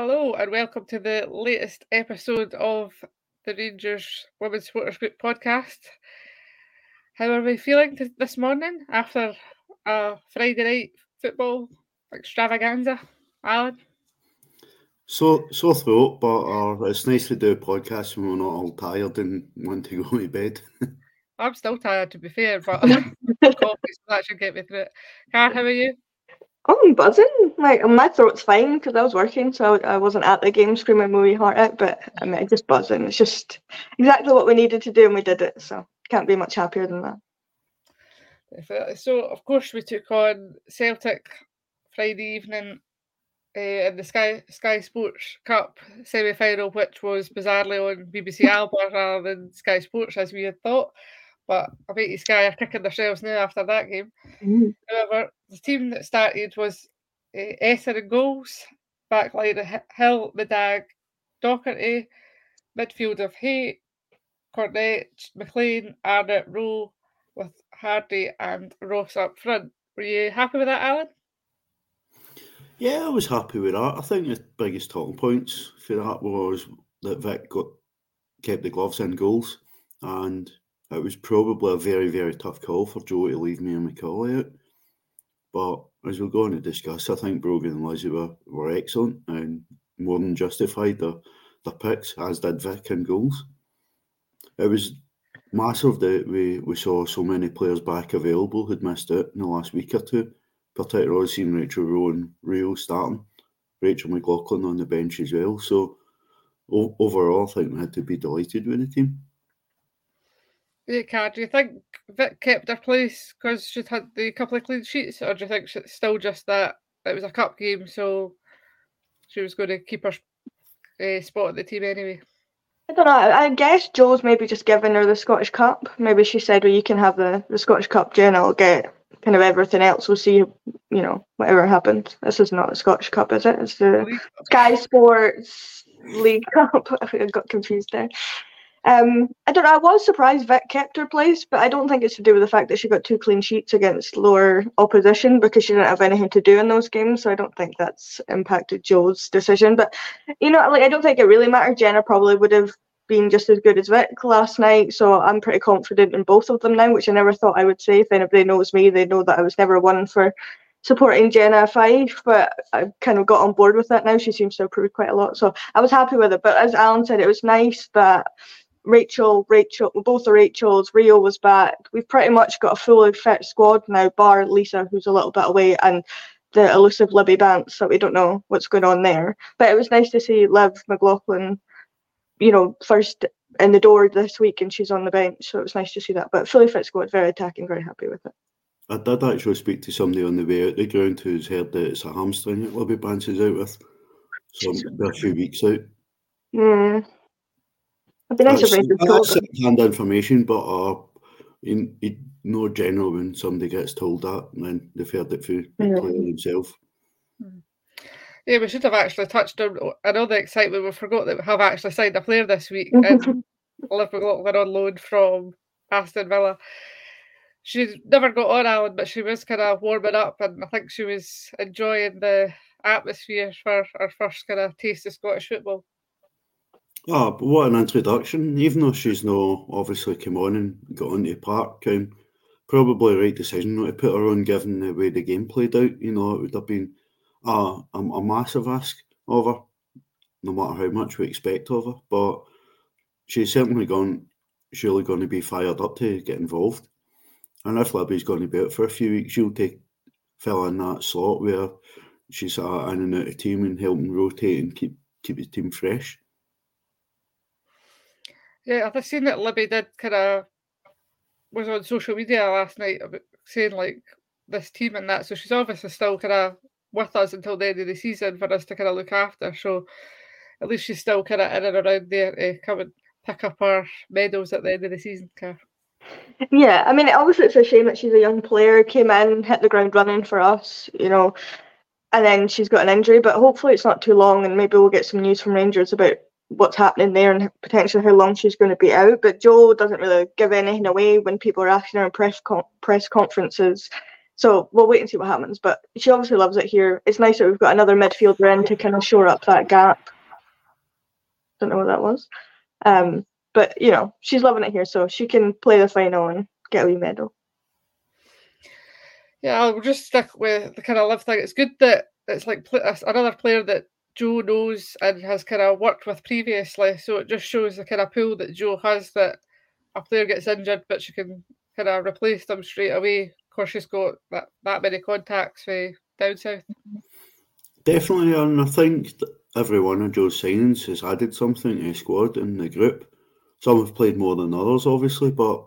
Hello and welcome to the latest episode of the Rangers Women's Supporters Group podcast. How are we feeling this morning after a Friday night football extravaganza, Alan? So sore throat, but uh, it's nice to do a podcast when we're not all tired and want to go to bed. I'm still tired, to be fair, but coffee, so that should get me through it. Car, how are you? I'm buzzing. Like my throat's fine because I was working, so I, I, wasn't at the game screaming my heart out. But I mean, just buzzing. It's just exactly what we needed to do, and we did it. So can't be much happier than that. So, of course, we took on Celtic Friday evening uh, in the Sky Sky Sports Cup semi final, which was bizarrely on BBC Alba rather than Sky Sports, as we had thought. But I bet you Sky are kicking themselves now after that game. Mm. However, the team that started was uh, Esson and goals, backline Hill, Middag, Docherty, midfield of Hay, Cornet, McLean, Arnot, Rowe, with Hardy and Ross up front. Were you happy with that, Alan? Yeah, I was happy with that. I think the biggest talking points for that was that Vic got kept the gloves in goals, and it was probably a very, very tough call for Jo to leave me and McAulay out. But as we're going to discuss, I think Brogan and Lizzie were, were excellent and more than justified their, their picks, as did Vic and goals. It was massive that we, we saw so many players back available who'd missed out in the last week or two, particularly seeing Rachel Rowe and Rio starting, Rachel McLauchlan on the bench as well. So o- overall, I think we had to be delighted with the team. Yeah, Car, do you think Vic kept her place because she'd had the couple of clean sheets, or do you think it's still just that it was a cup game, so she was going to keep her uh, spot at the team anyway? I don't know. I guess Jo's maybe just giving her the Scottish Cup. Maybe she said, "Well, you can have the, the Scottish Cup, Jen. I'll get kind of everything else. We'll see, you know, whatever happens. This is not the Scottish Cup, is it? It's the Sky Sports League Cup. I got confused there. Um, I don't know. I was surprised Vic kept her place, but I don't think it's to do with the fact that she got two clean sheets against lower opposition because she didn't have anything to do in those games. So I don't think that's impacted Jo's decision. But you know, like I don't think it really mattered. Jenna probably would have been just as good as Vic last night, so I'm pretty confident in both of them now, which I never thought I would say. If anybody knows me, they know that I was never one for supporting Jenna Fife, but I've kind of got on board with that now. She seems to have improved quite a lot, so I was happy with it. But as Alan said, it was nice that Rachel, Rachel, both the Rachels, Rio was back. We've pretty much got a fully fit squad now, bar Lisa, who's a little bit away, and the elusive Libby Bance, so we don't know what's going on there. But it was nice to see Liv McLaughlin, you know, first in the door this week, and she's on the bench, so it was nice to see that. But fully fit squad, very attacking, very happy with it. I did actually speak to somebody on the way out the ground who's heard that it's a hamstring that Libby Bance is out with, so they're a few weeks out. Yeah. It'd be nice that's, that's hand information, but uh, you, you know general when somebody gets told that, and then they've heard it through the player himself. Hmm. Yeah, we should have actually touched on. I know the excitement. We forgot that we have actually signed a player this week, and Liv McLaughlin on loan from Aston Villa. She never got on Alan, but she was kind of warming up, and I think she was enjoying the atmosphere for her first kind of taste of Scottish football. Oh, what an introduction! Even though she's no obviously come on and got onto the park, um, probably right decision not to put her on, given the way the game played out. You know, it would have been a, a, a massive ask of her, no matter how much we expect of her. But she's certainly gone, surely going to be fired up to get involved. And if Libby's going to be out for a few weeks, she'll take fill in that slot where she's uh, in and out of team and helping rotate and keep keep the team fresh. Yeah, I've seen that Libby did kind of was on social media last night saying like this team and that. So she's obviously still kind of with us until the end of the season for us to kind of look after. So at least she's still kind of in and around there to come and pick up her medals at the end of the season. Yeah, I mean, obviously it's a shame that she's a young player, came in, hit the ground running for us, you know, and then she's got an injury, but hopefully it's not too long and maybe we'll get some news from Rangers about what's happening there and potentially how long she's going to be out. But Jo doesn't really give anything away when people are asking her in press press conferences. So we'll wait and see what happens. But she obviously loves it here. It's nice that we've got another midfielder in to kind of shore up that gap. Don't know what that was. Um, but you know, she's loving it here, so she can play the final and get a wee medal. Yeah, I'll just stick with the kind of love thing. It's good that it's like another player that Jo knows and has kind of worked with previously. So it just shows the kind of pool that Jo has that a player gets injured, but she can kind of replace them straight away. Of course, she's got that, that many contacts with down south. Definitely, and I think every one of Jo's signings has added something to the squad in the group. Some have played more than others, obviously, but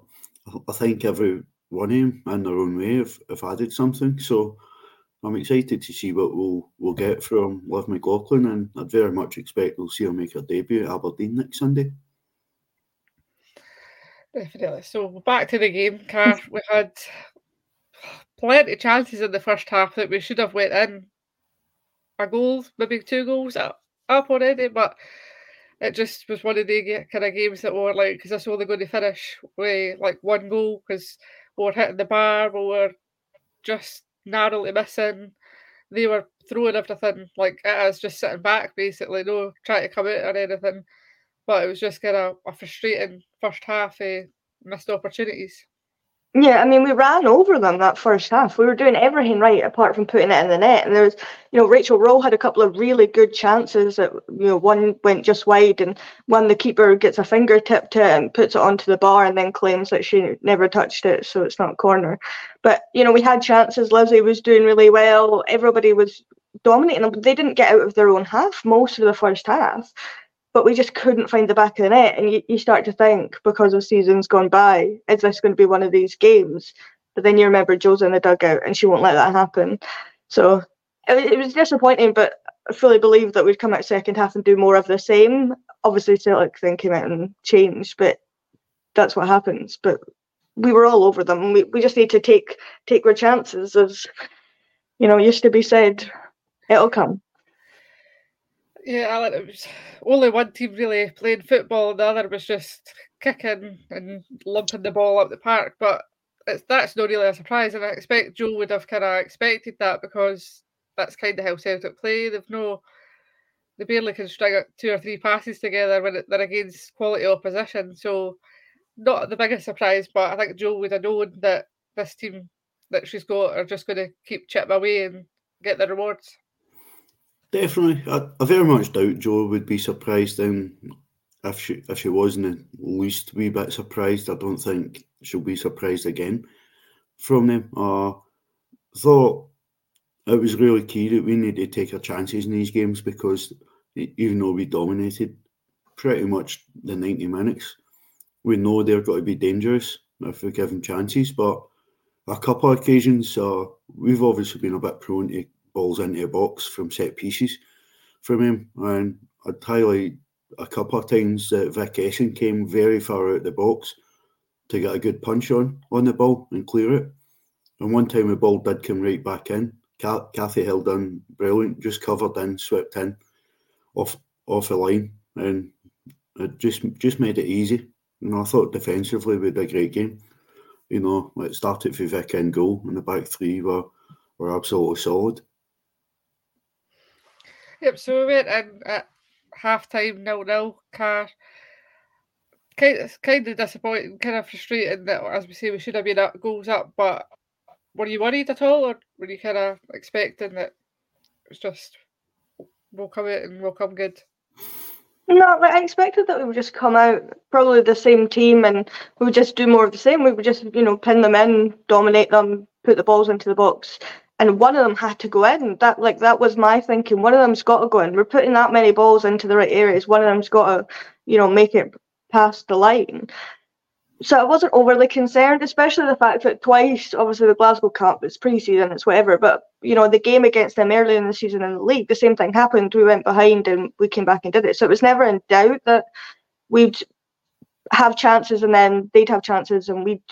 I think every one of them in their own way have, have added something. So I'm excited to see what we'll we'll get from Liv McLaughlin, and I'd very much expect we'll see her make her debut at Aberdeen next Sunday. Definitely. So back to the game, Car. we had plenty of chances in the first half that we should have went in a goal, maybe two goals up, up already, but it just was one of the kind of games that were like, because that's only going to finish with like one goal because we were hitting the bar, we were just narrowly missing. They were throwing everything like it is, just sitting back basically, no trying to come out or anything. But it was just kind of a frustrating first half of missed opportunities. Yeah, I mean, we ran over them that first half. We were doing everything right apart from putting it in the net. And there was, you know, Rachel Rowe had a couple of really good chances. That you know, one went just wide, and one the keeper gets a fingertip to it and puts it onto the bar, and then claims that she never touched it, so it's not corner. But you know, we had chances. Lizzie was doing really well. Everybody was dominating them. They didn't get out of their own half most of the first half but we just couldn't find the back of the net. And you, you start to think, because of seasons gone by, is this going to be one of these games? But then you remember Jo's in the dugout and she won't let that happen. So it, it was disappointing, but I fully believe that we'd come out second half and do more of the same. Obviously, Celtic then came out and changed, but that's what happens. But we were all over them. We, we just need to take take our chances, as you know, used to be said, it'll come. Yeah, it was only one team really playing football, and the other was just kicking and lumping the ball up the park. But it's, that's not really a surprise, and I expect Jo would have kind of expected that because that's kind of how Celtic play. They've no, they barely can string two or three passes together when they're against quality opposition. So, not the biggest surprise, but I think Jo would have known that this team that she's got are just going to keep chipping away and get the rewards. Definitely, I, I, very much doubt Jo would be surprised. Then, if she if she wasn't at least wee bit surprised, I don't think she'll be surprised again from them. Uh, thought it was really key that we need to take our chances in these games because even though we dominated pretty much the ninety minutes, we know they're going to be dangerous if we give them chances. But a couple of occasions, uh, we've obviously been a bit prone to balls into a box from set pieces from him. And I'd highlight a couple of times that Vic Esson came very far out the box to get a good punch on on the ball and clear it. And one time the ball did come right back in. Kathy held in brilliant, just covered in, swept in off off the line, and it just just made it easy. Know, I thought defensively we did a great game. You know, it started for Vic in goal, and the back three were were absolutely solid. Yep, so we went in at half time nil nil car. Kind of, kind of disappointing, kind of frustrating that, as we say, we should have been up goals up. But were you worried at all, or were you kind of expecting that it was just we'll come out and we'll come good? No, like I expected that we would just come out probably the same team and we would just do more of the same. We would just, you know, pin them in, dominate them, put the balls into the box and one of them had to go in. That like that was my thinking. One of them's got to go in. We're putting that many balls into the right areas. One of them's got to, you know, make it past the line. So I wasn't overly concerned, especially the fact that twice, obviously the Glasgow Cup, it's pre-season, it's whatever. But you know, the game against them early in the season in the league, the same thing happened. We went behind and we came back and did it. So it was never in doubt that we'd have chances and then they'd have chances and we'd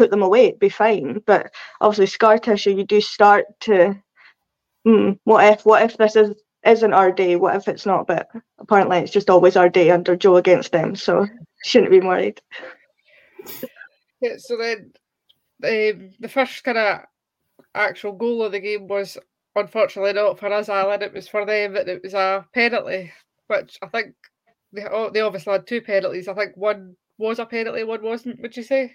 put them away, it'd be fine. But obviously, scar tissue, you do start to, mm, what if, what if this is isn't our day? What if it's not? But apparently, it's just always our day under Jo against them, so shouldn't be worried. Yeah. So then, the first kind of actual goal of the game was unfortunately not for us, Alan. It was for them, and it was a penalty, which I think they, oh, they obviously had two penalties. I think one was a penalty, one wasn't. Would you say?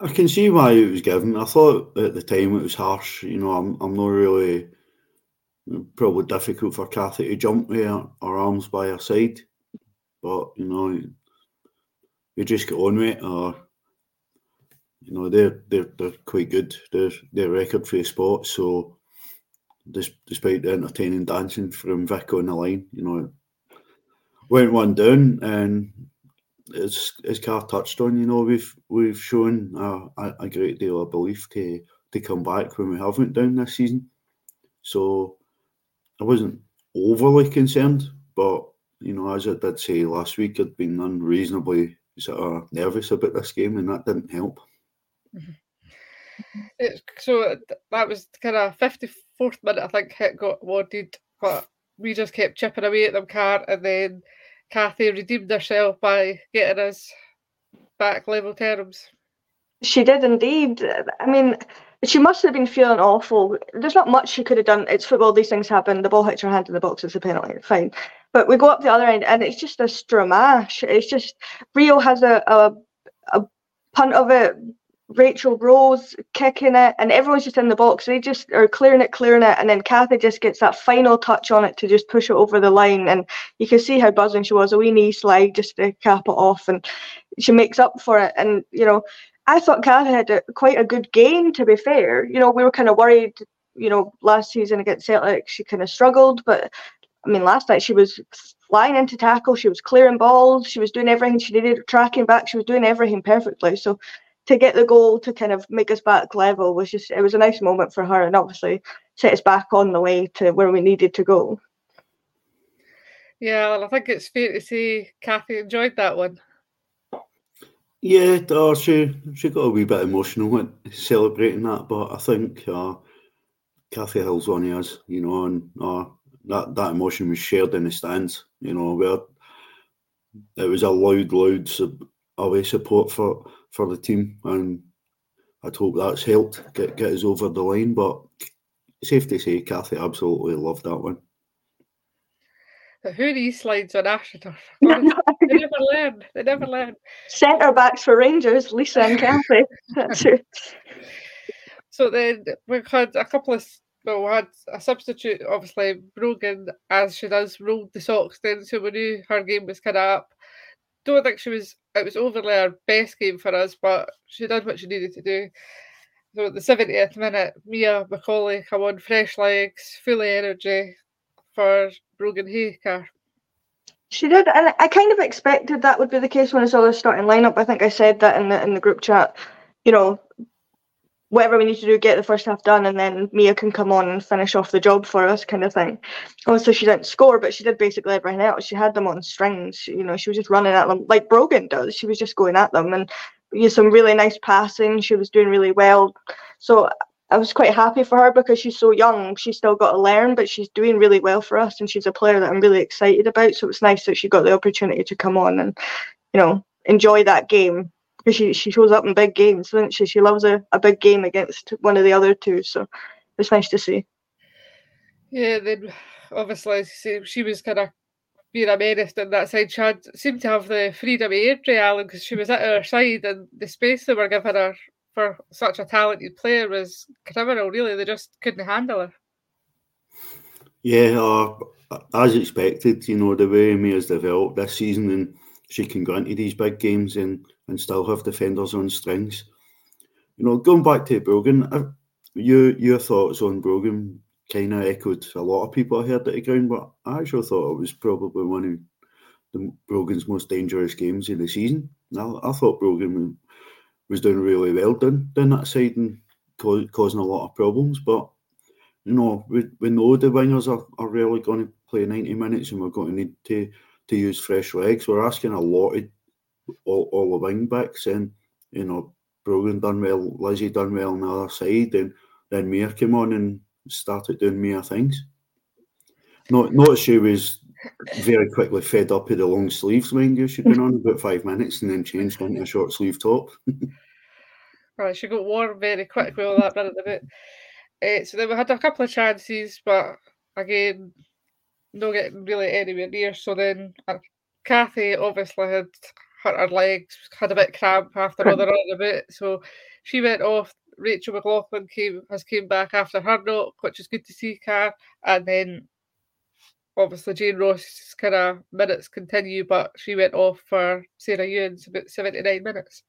I can see why it was given. I thought at the time it was harsh. You know, I'm I'm not really probably difficult for Kathy to jump with her, arms by her side, but you know, you just get on with it. Or you know, they're they're they're quite good. Their their record for the spot. So, despite the entertaining dancing from Vic on the line, you know, went one down and as as Car touched on, you know, we've we've shown a, a, great deal of belief to to come back when we haven't down this season. So I wasn't overly concerned, but you know, as I did say last week, I'd been unreasonably sort of nervous about this game, and that didn't help. Mm-hmm. It, so that was kind of fifty fourth minute, I think, hit got awarded, but we just kept chipping away at them, car, and then Kathy redeemed herself by getting us back level terms. She did indeed. I mean, she must have been feeling awful. There's not much she could have done. It's football; these things happen. The ball hits her hand in the box. It's a penalty. Fine. But we go up the other end, and it's just a stramash. It's just Rio has a a, a punt of it. Rachel Rowe kicking it, and everyone's just in the box. They just are clearing it, clearing it, and then Kathy just gets that final touch on it to just push it over the line. And you can see how buzzing she was. A wee knee slide just to cap it off, and she makes up for it. And you know, I thought Kathy had a, quite a good game. To be fair, you know, we were kind of worried. You know, last season against Celtic, she kind of struggled, but I mean, last night she was flying into tackle. She was clearing balls. She was doing everything she needed, tracking back. She was doing everything perfectly. So to get the goal to kind of make us back level was just it was a nice moment for her and obviously set us back on the way to where we needed to go. Yeah, I think it's fair to say Kathy enjoyed that one. Yeah, uh, she she got a wee bit emotional when celebrating that, but I think uh, Kathy Hill's one of us, you know, and uh, that that emotion was shared in the stands. You know, where it was a loud, loud away support for for the team, and I'd hope that's helped get get us over the line. But safe to say, Kathy absolutely loved that one. The Hoodie slides on AstroTurf. they never learn. They never learn. Centre backs for Rangers, Lisa and Kathy. That's it. So then we had a couple of well, we had a substitute, obviously Brogan, as she does, rolled the socks then, so we knew her game was kind of up. Don't think she was it was overly our best game for us, but she did what she needed to do. So at the 70th minute, Mia McAulay come on, fresh legs, full of energy for Brogan Haycar. She did, and I kind of expected that would be the case when I saw the starting lineup. I think I said that in the in the group chat. You know, whatever we need to do, get the first half done, and then Mia can come on and finish off the job for us, kind of thing. Also, she didn't score, but she did basically everything else. She had them on strings. You know, she was just running at them like Brogan does. She was just going at them, and know, some really nice passing. She was doing really well. So I was quite happy for her because she's so young. She's still got to learn, but she's doing really well for us, and she's a player that I'm really excited about. So it's nice that she got the opportunity to come on and, you know, enjoy that game because she, she shows up in big games, doesn't she? She loves a, a big game against one of the other two, so it's nice to see. Yeah, then obviously she was kind of being a menace on that side. She had, seemed to have the freedom of entry, Alan, because she was at her side, and the space they were giving her for such a talented player was criminal. Really, they just couldn't handle her. Yeah, uh, as expected, you know the way Mia's developed this season, and she can go into these big games and and still have defenders on strings. You know, going back to Brogan, your your thoughts on Brogan kind of echoed a lot of people I heard at the ground, but I actually thought it was probably one of the Brogan's most dangerous games in the season. I, I thought Brogan was doing really well down, down that side and co- causing a lot of problems. But you know, we, we know the wingers are, are really going to play 90 minutes and we're going to need to to use fresh legs. We're asking a lot of all, all the wing backs and you know Brogan done well, Lizzie done well on the other side, and then Mia came on and started doing Mia things. Not not she was very quickly fed up with the long sleeves, mind you. She'd been on about five minutes and then changed into a short sleeve top. right, she got warm very quickly all that minute. Uh, so then we had a couple of chances, but again, not getting really anywhere near. So then uh, Kathy obviously had hurt her legs, had a bit cramp after all the running a bit. So she went off. Rachel McLauchlan came has came back after her knock, which is good to see, Car. And then obviously Jane Ross's kind of minutes continue, but she went off for Sarah Ewens about 79 minutes.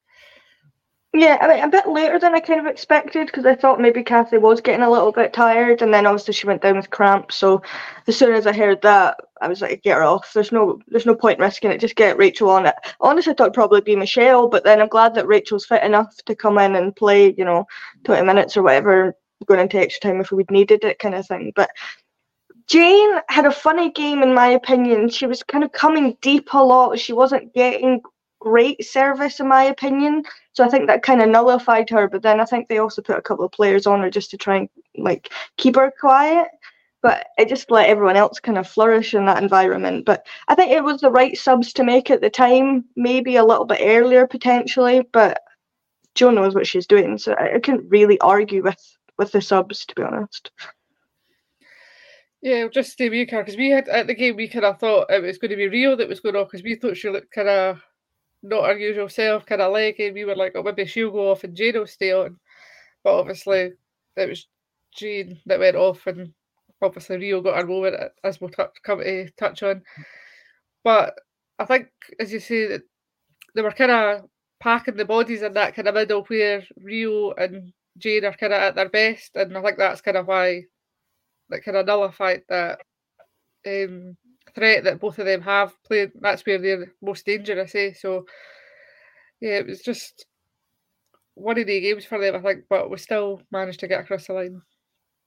Yeah, I mean, a bit later than I kind of expected because I thought maybe Kathy was getting a little bit tired, and then obviously she went down with cramps. So as soon as I heard that, I was like, "Get her off." There's no, there's no point risking it. Just get Rachel on it. Honestly, I thought probably be Michelle, but then I'm glad that Rachel's fit enough to come in and play, you know, 20 minutes or whatever, going into extra time if we'd needed it, kind of thing. But Jane had a funny game, in my opinion. She was kind of coming deep a lot. She wasn't getting great service, in my opinion. So I think that kind of nullified her. But then I think they also put a couple of players on her just to try and like keep her quiet. But it just let everyone else kind of flourish in that environment. But I think it was the right subs to make at the time, maybe a little bit earlier potentially. But Jo knows what she's doing, so I, I couldn't really argue with with the subs, to be honest. Yeah, just stay with because we had at the game we kind of thought it was going to be Rio that was going off because we thought she looked kind of not her usual self, kind of leggy. We were like, oh, maybe she'll go off and Jane will stay on. But obviously, it was Jane that went off, and obviously Rio got her moment, as we'll touch, come to touch on. But I think, as you say, that they were kind of packing the bodies in that kind of middle where Rio and Jane are kind of at their best, and I think that's kind of why that kind of nullified that um, threat that both of them have played. That's where they're most dangerous. Eh? So yeah, it was just one of the games for them, I think, but we still managed to get across the line.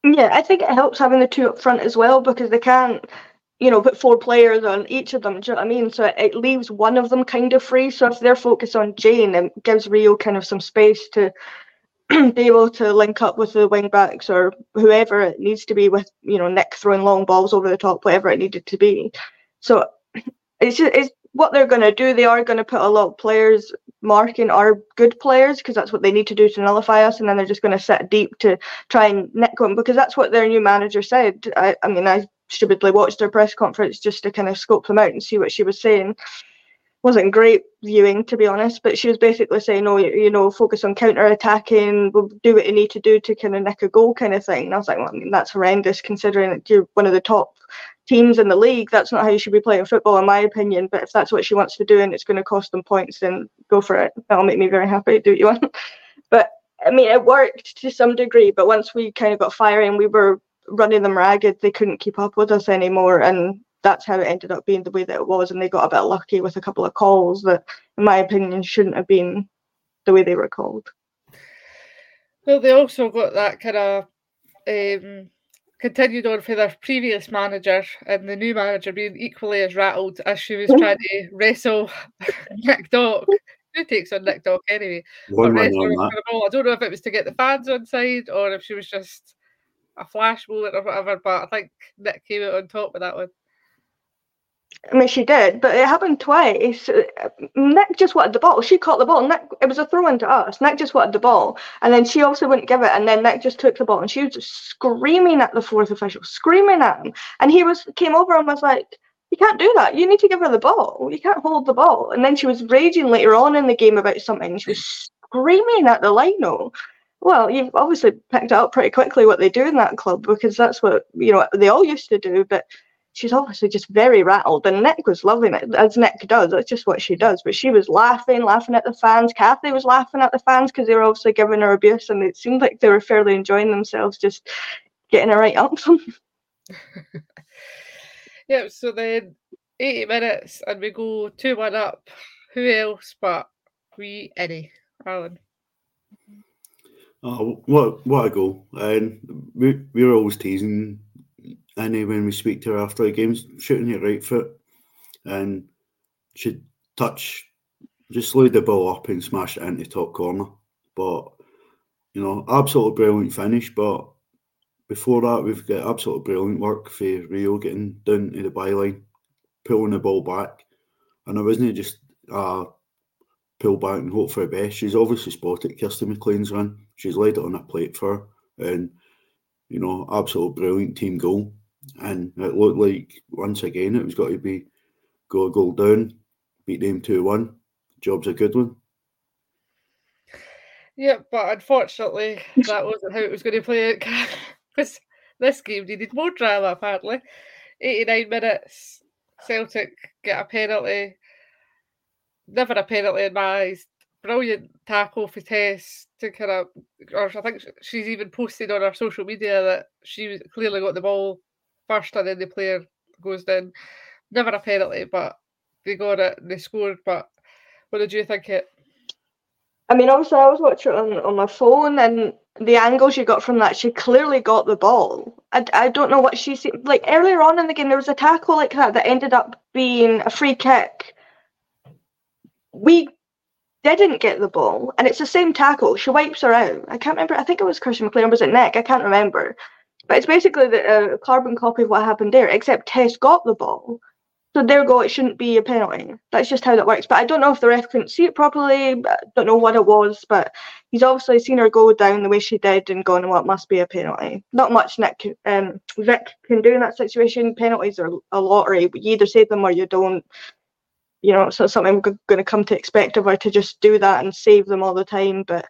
Yeah, I think it helps having the two up front as well because they can't, you know, put four players on each of them. Do you know what I mean? So it leaves one of them kind of free. So if they're focused on Jane, it gives Rio kind of some space to be able to link up with the wing backs or whoever it needs to be with, you know, Nick throwing long balls over the top, whatever it needed to be. So it's just, it's what they're going to do. They are going to put a lot of players marking our good players because that's what they need to do to nullify us, and then they're just going to sit deep to try and nick them because that's what their new manager said. I, I mean, I stupidly watched their press conference just to kind of scope them out and see what she was saying wasn't great viewing to be honest but she was basically saying oh you know focus on counter attacking we'll do what you need to do to kind of nick a goal kind of thing. And i was like well i mean that's horrendous considering that you're one of the top teams in the league. That's not how you should be playing football in my opinion. But if that's what she wants to do and it's going to cost them points then go for it. That'll make me very happy. Do what you want. But i mean it worked to some degree but once we kind of got firing we were running them ragged. They couldn't keep up with us anymore. And that's how it ended up being the way that it was, and they got a bit lucky with a couple of calls that, in my opinion, shouldn't have been the way they were called. Well, they also got that kind of um, continued on for their previous manager, and the new manager being equally as rattled as she was trying to wrestle Nick Dock. Who takes on Nick Dock anyway? One on that. I don't know if it was to get the fans on side or if she was just a flash moment or whatever, but I think Nick came out on top with that one. I mean, she did, but it happened twice. Nick just wanted the ball. She caught the ball. Nick, it was a throw in to us. Nick just wanted the ball, and then she also wouldn't give it. And then Nick just took the ball, and she was screaming at the fourth official, screaming at him. And he was came over and was like, "You can't do that. You need to give her the ball. You can't hold the ball." And then she was raging later on in the game about something. She was screaming at the lino. Well, you've obviously picked up pretty quickly what they do in that club because that's what you know they all used to do, but she's obviously just very rattled. And Nick was loving it, as Nick does. That's just what she does. But she was laughing, laughing at the fans. Kathy was laughing at the fans because they were obviously giving her abuse, and it seemed like they were fairly enjoying themselves, just getting her right up them. yeah. So then, eighty minutes, and we go two one up. Who else but we Eddie Alan? Oh, what what a goal! And we we were always teasing Annie when we speak to her after the games, shooting her right foot, and she'd touch just slowed the ball up and smashed it into top corner. But you know, absolutely brilliant finish. But before that, we've got absolutely brilliant work for Rio getting down to the byline, pulling the ball back, and it wasn't just a pull back and hope for the best. She's obviously spotted Kirsty McLean's run. She's laid it on a plate for her, and you know, absolute brilliant team goal. And it looked like once again it was got to be go a goal down, beat them two one. Job's a good one. Yeah, but unfortunately, that wasn't how it was going to play out because this game needed more drama. Apparently, eighty-nine minutes, Celtic get a penalty. Never a penalty in my eyes. Brilliant tackle for Tess to kind of, or I think she's even posted on her social media that she clearly got the ball first and then the player goes down. Never a penalty, but they got it. They scored. But what did you think it? I mean, obviously, I was watching it on, on my phone, and the angles you got from that, she clearly got the ball. I, I don't know what she see. Like earlier on in the game, there was a tackle like that that ended up being a free kick. We didn't get the ball, and it's the same tackle. She wipes her out. I can't remember. I think it was Kirsty McLean. Was it Nick? I can't remember. But it's basically the uh, carbon copy of what happened there, except Tess got the ball. So there go, it shouldn't be a penalty. That's just how that works. But I don't know if the ref couldn't see it properly. I don't know what it was, but he's obviously seen her go down the way she did and gone, well, it must be a penalty. Not much Nick um, Vic can do in that situation. Penalties are a lottery. You either save them or you don't. You know, so something we're going to come to expect of her to just do that and save them all the time. But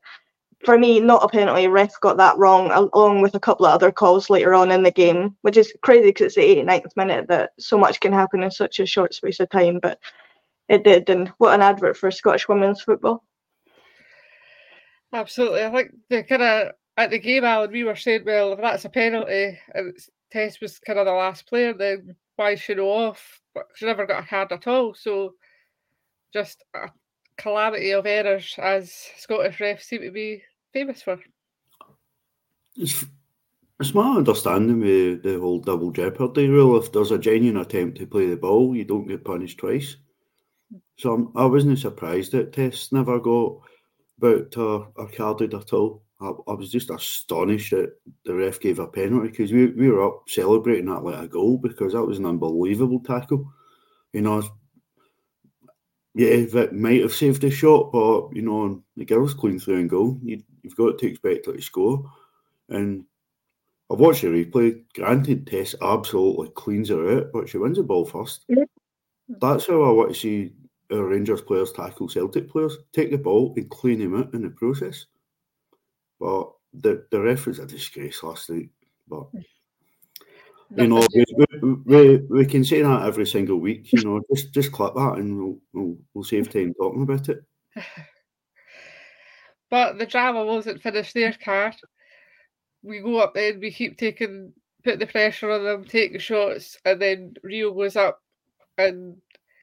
for me, not a penalty. Ref got that wrong, along with a couple of other calls later on in the game, which is crazy because it's the 89th minute that so much can happen in such a short space of time. But it did, and what an advert for Scottish women's football. Absolutely, I think the kind of at the game, Alan, we were saying, well, if that's a penalty and Tess was kind of the last player, then why should go off? But she never got a card at all. So just a calamity of errors, as Scottish refs seem to be famous for. It's, it's my understanding with the whole double jeopardy rule. If there's a genuine attempt to play the ball, you don't get punished twice. So I'm, I was not surprised that Tess never got booked or, or carded at all. I, I, was just astonished that the ref gave a penalty because we, we were up celebrating that like a goal because that was an unbelievable tackle. You know, yeah, that might have saved the shot, but you know, the girl's clean through and goal. You, have got to expect her to score. And I've watched the replay. Granted, Tess absolutely cleans her out, but she wins the ball first. Yeah. That's how I want to see our Rangers players tackle Celtic players. Take the ball and clean them out in the process. But the the ref was a disgrace last night. But mm. You know, we, we, we can say that every single week. You know, just just clip that, and we'll we'll, we'll save time talking about it. but the drama wasn't finished there, Car. We go up there, we keep taking, put the pressure on them, taking shots, and then Rio goes up and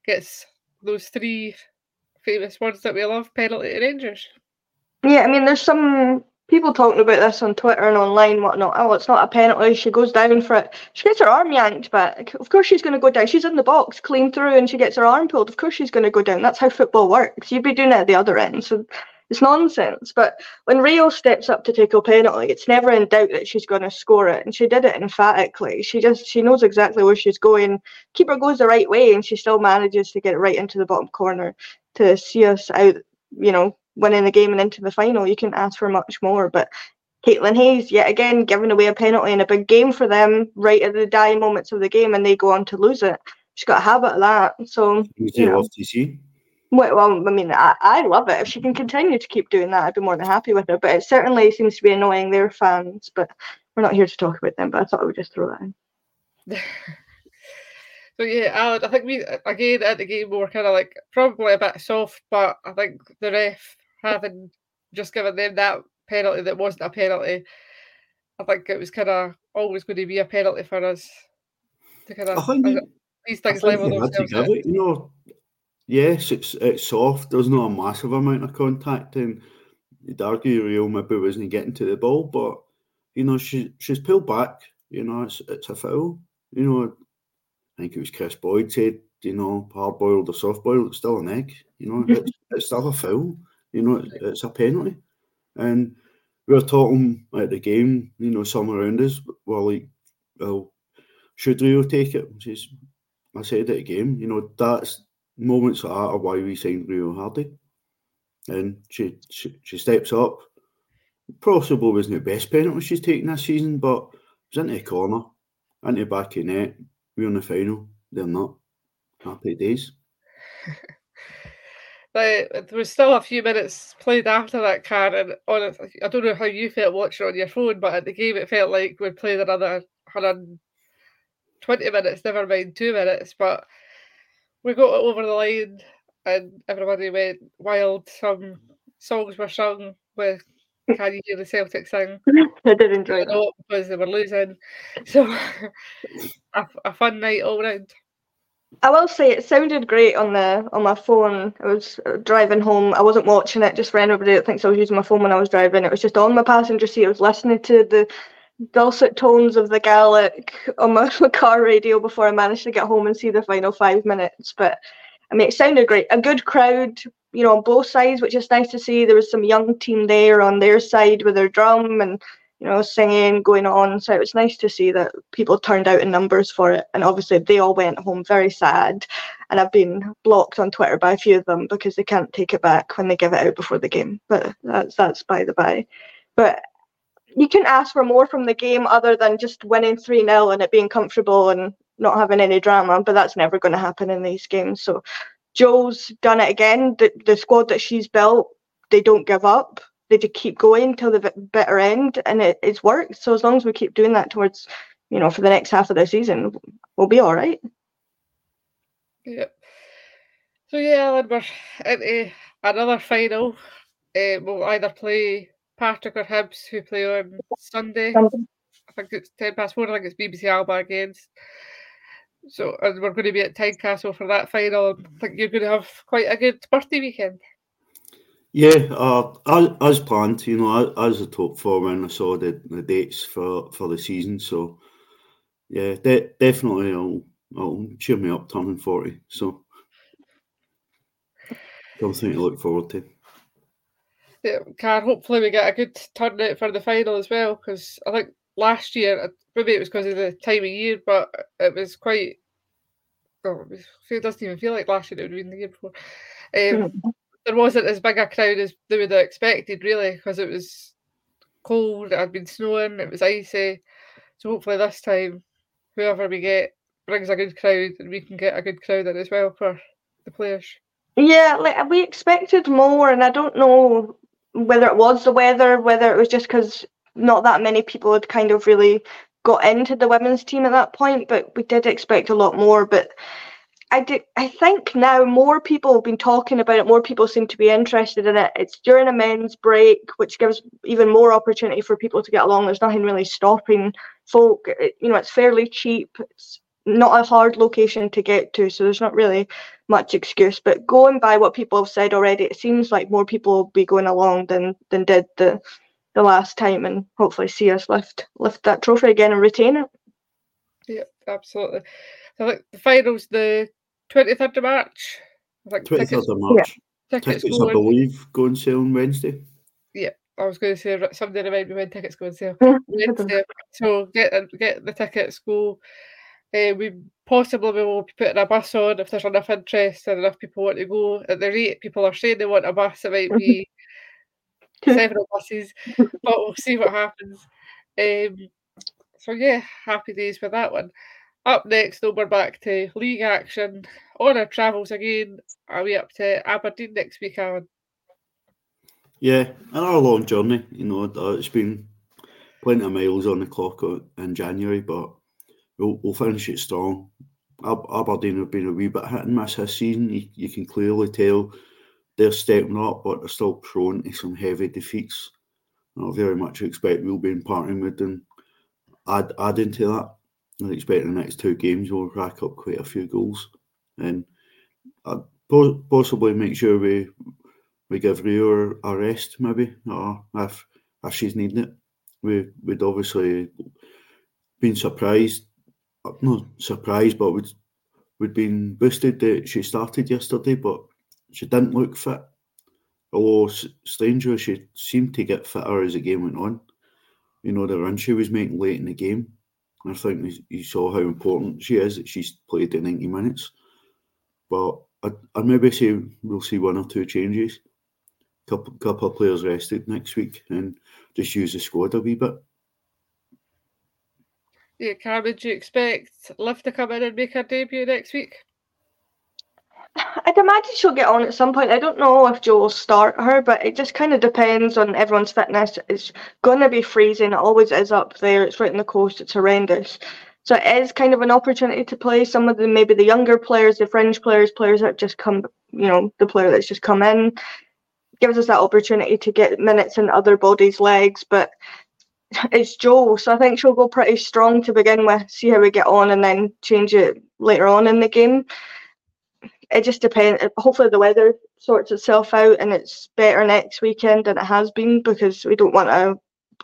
gets those three famous words that we love: penalty to Rangers. Yeah, I mean, there's some people talking about this on Twitter and online, whatnot. Oh, it's not a penalty. She goes down for it. She gets her arm yanked, but of course she's going to go down. She's in the box, clean through, and she gets her arm pulled. Of course she's going to go down. That's how football works. You'd be doing it at the other end. So it's nonsense. But when Rio steps up to take a penalty, it's never in doubt that she's going to score it, and she did it emphatically. She just she knows exactly where she's going. Keeper goes the right way, and she still manages to get right into the bottom corner to see us out. You know, winning the game and into the final. You can ask for much more. But Caitlin Hayes, yet again, giving away a penalty in a big game for them right at the dying moments of the game, and they go on to lose it. She's got a habit of that. So, you know, to. Well, well, I mean, I, I love it. If she can continue to keep doing that, I'd be more than happy with her. But it certainly seems to be annoying their fans. But we're not here to talk about them. But I thought I would just throw that in. So yeah, Alan, I think we again at the game we were kind of like probably a bit soft, but I think the ref having just given them that penalty that wasn't a penalty, I think it was kind of always going to be a penalty for us to kind of these things level themselves. Eh? It, you know, yes, it's it's soft. There's not a massive amount of contact, and you'd argue Rio maybe wasn't getting to the ball, but you know she she's pulled back. You know, it's it's a foul. You know, I think it was Kris Boyd said, you know, hard boiled or soft boiled, it's still an egg. You know, it's, it's still a foul. You know, it's, a penalty. And we were talking at the game, you know, some around us were like, well, should Rio take it? Says, I said at the game, you know, that's moments like that are why we signed Rio Hardy. and she, she, she steps up. Possibly wasn't the best penalty she's taken this season, but it was into the corner, into the back of net. We're in the final. They're not. Happy days. But there was still a few minutes played after that car, and honestly, I don't know how you felt watching on your phone, but at the game it felt like we'd played another 120 minutes, never mind two minutes. But we got it over the line, and everybody went wild. Some songs were sung with "Can You Hear the Celtic Sing?" I did enjoy that because they were losing. So a, a fun night all round. I will say it sounded great on the on my phone. I was driving home. I wasn't watching it. Just for anybody that thinks I was using my phone when I was driving, it was just on my passenger seat. I was listening to the dulcet tones of the Gaelic on my, my car radio before I managed to get home and see the final five minutes. But I mean, it sounded great. A good crowd, you know, on both sides, which is nice to see. There was some young team there on their side with their drum and you know, singing going on. So it was nice to see that people turned out in numbers for it. And obviously, they all went home very sad. And I've been blocked on Twitter by a few of them because they can't take it back when they give it out before the game. But that's that's by the by. But you can ask for more from the game other than just winning 3 0 and it being comfortable and not having any drama. But that's never going to happen in these games. So Jo's done it again. The, the squad that she's built, they don't give up they just keep going till the bitter end, and it, it's worked. So as long as we keep doing that towards, you know, for the next half of the season, we'll be all right. Yep. So yeah, Alan, we're into another final. Uh, we'll either play Partick or Hibs, who play on Sunday. I think it's ten past four. I think it's BBC Alba against. So and we're going to be at Tynecastle for that final. I think you're going to have quite a good birthday weekend. Yeah, uh, as, as planned, you know, as a top four when I saw the, the dates for, for the season. So, yeah, de- definitely it'll, it'll cheer me up turning 40. So, something to look forward to. Yeah, Car, hopefully we get a good turnout for the final as well because I think last year, uh, maybe it was because of the time of year, but it was quite. Oh, it doesn't even feel like last year, it would have been the year before. Um, there wasn't as big a crowd as they would have expected, really, because it was cold, it had been snowing, it was icy. So hopefully this time, whoever we get brings a good crowd, and we can get a good crowd in as well for the players. Yeah, like we expected more, and I don't know whether it was the weather, whether it was just because not that many people had kind of really got into the women's team at that point, but we did expect a lot more. But I do, I think now more people have been talking about it. More people seem to be interested in it. It's during a men's break, which gives even more opportunity for people to get along. There's nothing really stopping folk. It, you know, it's fairly cheap. It's not a hard location to get to, so there's not really much excuse. But going by what people have said already, it seems like more people will be going along than than did the the last time, and hopefully see us lift lift that trophy again and retain it. Yeah, absolutely. Think the finals the 23rd of March. I think 23rd of March. Yeah. Tickets, tickets I believe, go on sale on Wednesday. Yeah, I was going to say somebody remind me when tickets go on sale. Wednesday. So get get the tickets, go. Uh, we possibly we will be putting a bus on if there's enough interest and enough people want to go. At the rate people are saying they want a bus, it might be several buses, but we'll see what happens. Um, so yeah, happy days with that one. Up next, though, we're back to league action on our travels again. Are we up to Aberdeen next week, Alan? Yeah, another long journey. You know, uh, it's been plenty of miles on the clock in January, but we'll, we'll finish it strong. Aberdeen have been a wee bit hit and miss this season. You, you can clearly tell they're stepping up, but they're still prone to some heavy defeats. I very much expect we'll be in parting with them. Add, adding to that, I expect the next two games we'll rack up quite a few goals, and I'd possibly make sure we we give Rio a rest, maybe, or if if she's needing it. We would obviously been surprised, uh, not surprised, but we'd we'd been boosted that she started yesterday, but she didn't look fit. Although strangely, she seemed to get fitter as the game went on. You know, the run she was making late in the game I think you saw how important she is that she's played the 90 minutes. But I'd, I'd maybe say we'll see one or two changes. couple couple of players rested next week and just use the squad a wee bit. Yeah, Carmen, do you expect Liv to come in and make her debut next week? I'd imagine she'll get on at some point. I don't know if Jo will start her, but it just kind of depends on everyone's fitness. It's going to be freezing. It always is up there. It's right on the coast. It's horrendous. So it is kind of an opportunity to play some of the maybe the younger players, the fringe players, players that just come, you know, the player that's just come in, gives us that opportunity to get minutes in other bodies' legs. But it's Jo, so I think she'll go pretty strong to begin with, see how we get on, and then change it later on in the game it just depends. Hopefully, the weather sorts itself out and it's better next weekend than it has been because we don't want a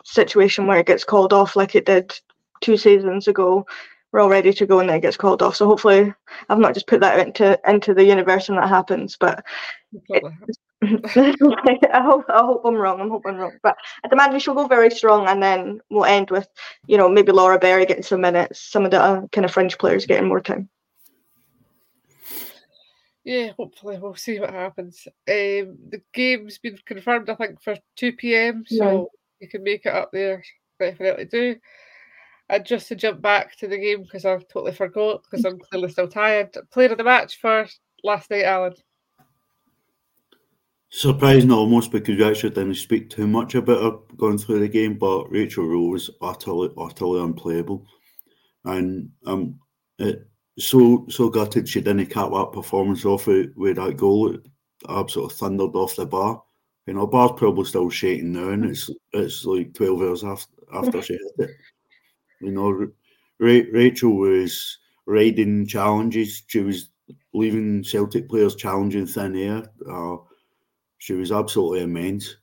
situation where it gets called off like it did two seasons ago. We're all ready to go and then it gets called off. So hopefully, I've not just put that into into the universe and that happens. But it, I hope I hope I'm wrong. I'm hoping wrong. But at the imagine she'll go very strong, and then we'll end with, you know, maybe Laura Berry getting some minutes, some of the uh, kind of fringe players getting more time yeah, hopefully we'll see what happens. Um, the game's been confirmed, I think, for two pm, so yeah. you can make it up there. Definitely do. And just to jump back to the game because I've totally forgot because I'm clearly still tired. Player of the match for last night, Alan. Surprising almost because we actually didn't speak too much about her going through the game, but Rachel Rowe was utterly, utterly unplayable, and um, it so so gutted she didn't cap that performance off with, that goal. It absolutely thundered off the bar. You know, bar's probably still shaking now, and it's it's like twelve hours after after she hit it. You know, Ra- Rachel was riding challenges. She was leaving Celtic players challenging thin air. Uh, she was absolutely immense.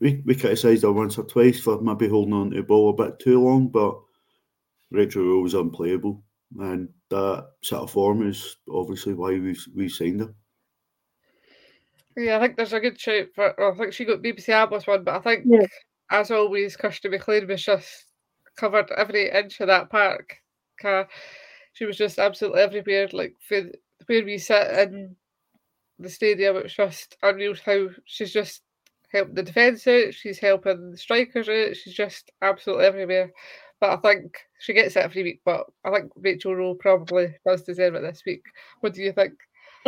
We, we criticised her once or twice for maybe holding on to the ball a bit too long, but Rachel was unplayable. And that sort of form is obviously why we we signed her. Yeah, I think there's a good shout for. Well, I think she got BBC Alba's one, but I think, yeah. as always, Kirsty McLean was just covered every inch of that park. Kar, She was just absolutely everywhere. Like for where we sit in the stadium, it was just unreal how she's just helping the defence out. She's helping the strikers out. She's just absolutely everywhere. But I think she gets it every week. But I think Rachel Rowe probably does deserve it this week. What do you think?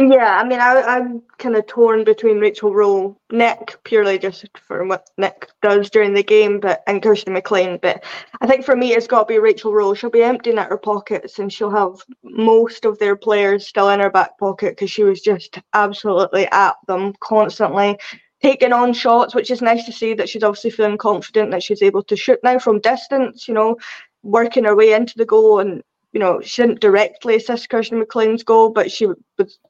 Yeah, I mean, I, am kind of torn between Rachel Rowe, Nick, purely just for what Nick does during the game, but and Kirsty McLean. But I think for me, it's got to be Rachel Rowe. She'll be emptying at her pockets, and she'll have most of their players still in her back pocket because she was just absolutely at them constantly taking on shots, which is nice to see that she's obviously feeling confident that she's able to shoot now from distance, you know, working her way into the goal. And, you know, she didn't directly assist Kirsten McLean's goal, but she was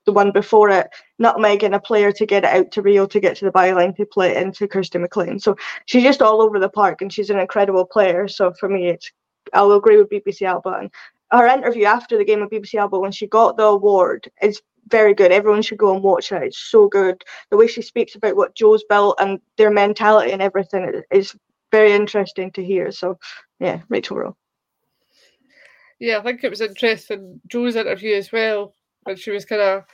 the one before it, nutmegging a player to get it out to Rio to get to the byline to play it into Kirsten McLean. So she's just all over the park and she's an incredible player. So for me, it's I'll agree with BBC Alba. And her interview after the game of BBC Alba when she got the award is very good. Everyone should go and watch it. It's so good. The way she speaks about what Jo's built and their mentality and everything is very interesting to hear. So, yeah, Rachel Rowe. Yeah, I think it was interesting. Jo's interview as well, when she was kind of,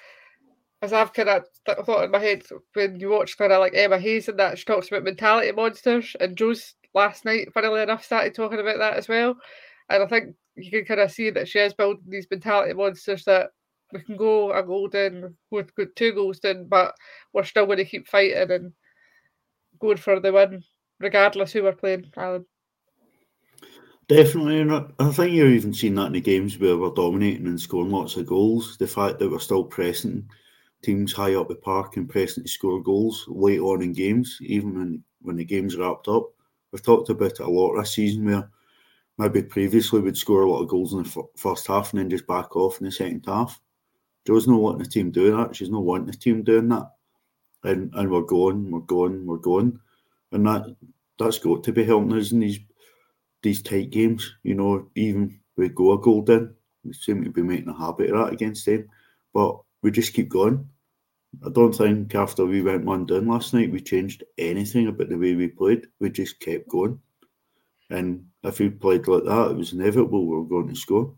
as I've kind of thought in my head when you watch kind of like Emma Hayes and that, she talks about mentality monsters. And Jo's last night, funnily enough, started talking about that as well. And I think you can kind of see that she is building these mentality monsters that we can go a goal in, we've two goals in, but we're still going to keep fighting and going for the win, regardless who we're playing, Alan. Definitely, and I think you've even seen that in the games where we're dominating and scoring lots of goals. The fact that we're still pressing teams high up the park and pressing to score goals late on in games, even when, when the game's wrapped up. We've talked about it a lot this season where maybe previously we'd score a lot of goals in the f- first half and then just back off in the second half. Jo's not wanting the team doing that. She's not wanting the team doing that. And and we're going, we're going, we're going. And that that's got to be helping us in these these tight games. You know, even we go a goal in, we seem to be making a habit of that against them. But we just keep going. I don't think after we went one down last night we changed anything about the way we played. We just kept going. And if we played like that, it was inevitable we were going to score.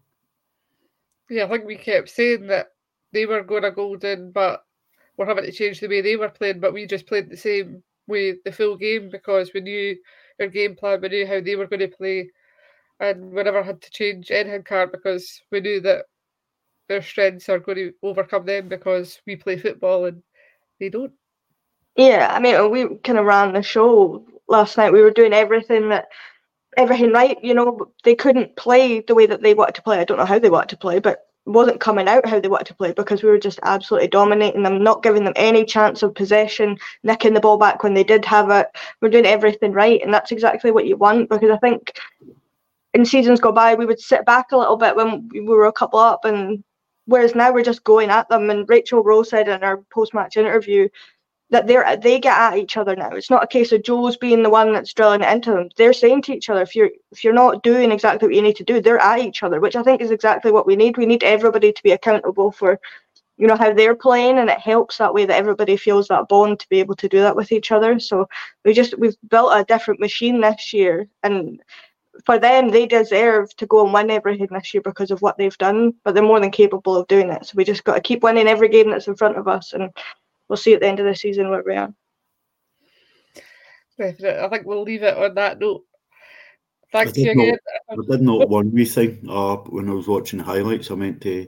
Yeah, I think we kept saying that they were going to golden, but we're having to change the way they were playing, but we just played the same way the full game because we knew our game plan, we knew how they were going to play, and we never had to change anything card because we knew that their strengths are going to overcome them because we play football and they don't. Yeah, I mean, we kind of ran the show last night. We were doing everything that everything right. You know, they couldn't play the way that they wanted to play. I don't know how they wanted to play, but wasn't coming out how they wanted to play because we were just absolutely dominating them, not giving them any chance of possession, nicking the ball back when they did have it. We're doing everything right, and that's exactly what you want because I think in seasons go by we would sit back a little bit when we were a couple up, and whereas now we're just going at them. And Rachel Rowe said in our post-match interview that they're they get at each other now. It's not a case of Jo's being the one that's drilling it into them. They're saying to each other, if you're if you're not doing exactly what you need to do, they're at each other, which I think is exactly what we need. We need everybody to be accountable for, you know, how they're playing, and it helps that way that everybody feels that bond to be able to do that with each other. So we just we've built a different machine this year, and for them, they deserve to go and win everything this year because of what they've done. But they're more than capable of doing it. So we just got to keep winning every game that's in front of us and we'll see at the end of the season where we are. Definitely. I think we'll leave it on that note. Thanks you again. I did note one wee thing uh, when I was watching the highlights I meant to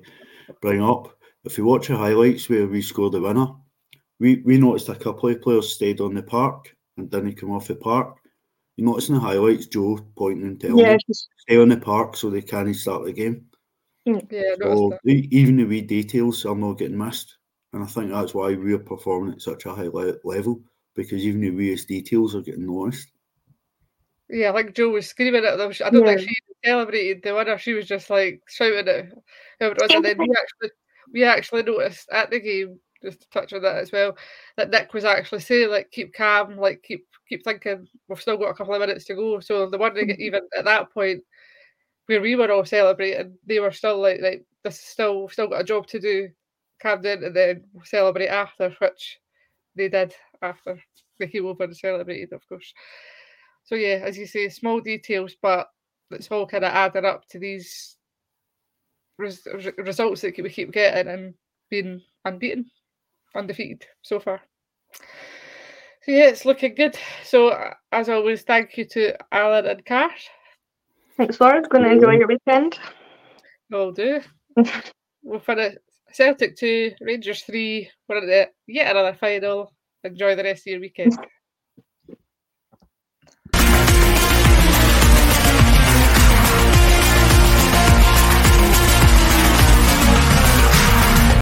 bring up. If you watch the highlights where we scored the winner, we, we noticed a couple of players stayed on the park and didn't come off the park. You notice in the highlights Jo pointing and telling yeah, them stay on the park so they can't start the game. Hmm. Yeah, so even the wee details are not getting missed. And I think that's why we're performing at such a high le- level because even the weirdest details are getting noticed. Yeah, like Jo was screaming at them. I don't yeah. think she celebrated the winner. She was just like shouting at whoever it was. And then we actually, we actually noticed at the game, just to touch on that as well, that Nick was actually saying like keep calm, like keep keep thinking we've still got a couple of minutes to go. So the one mm-hmm. even at that point where we were all celebrating, they were still like like this still still got a job to do Camden and then celebrate after, which they did after they came over and celebrated, of course. So yeah, as you say, small details, but it's all kind of added up to these res- results that we keep getting and being unbeaten, undefeated so far. So yeah, it's looking good. So as always, thank you to Alan and Cash. Thanks, Laura. Going to enjoy your weekend. Will do. we'll finish Celtic 2, Rangers 3. We're at yet another final. Enjoy the rest of your weekend.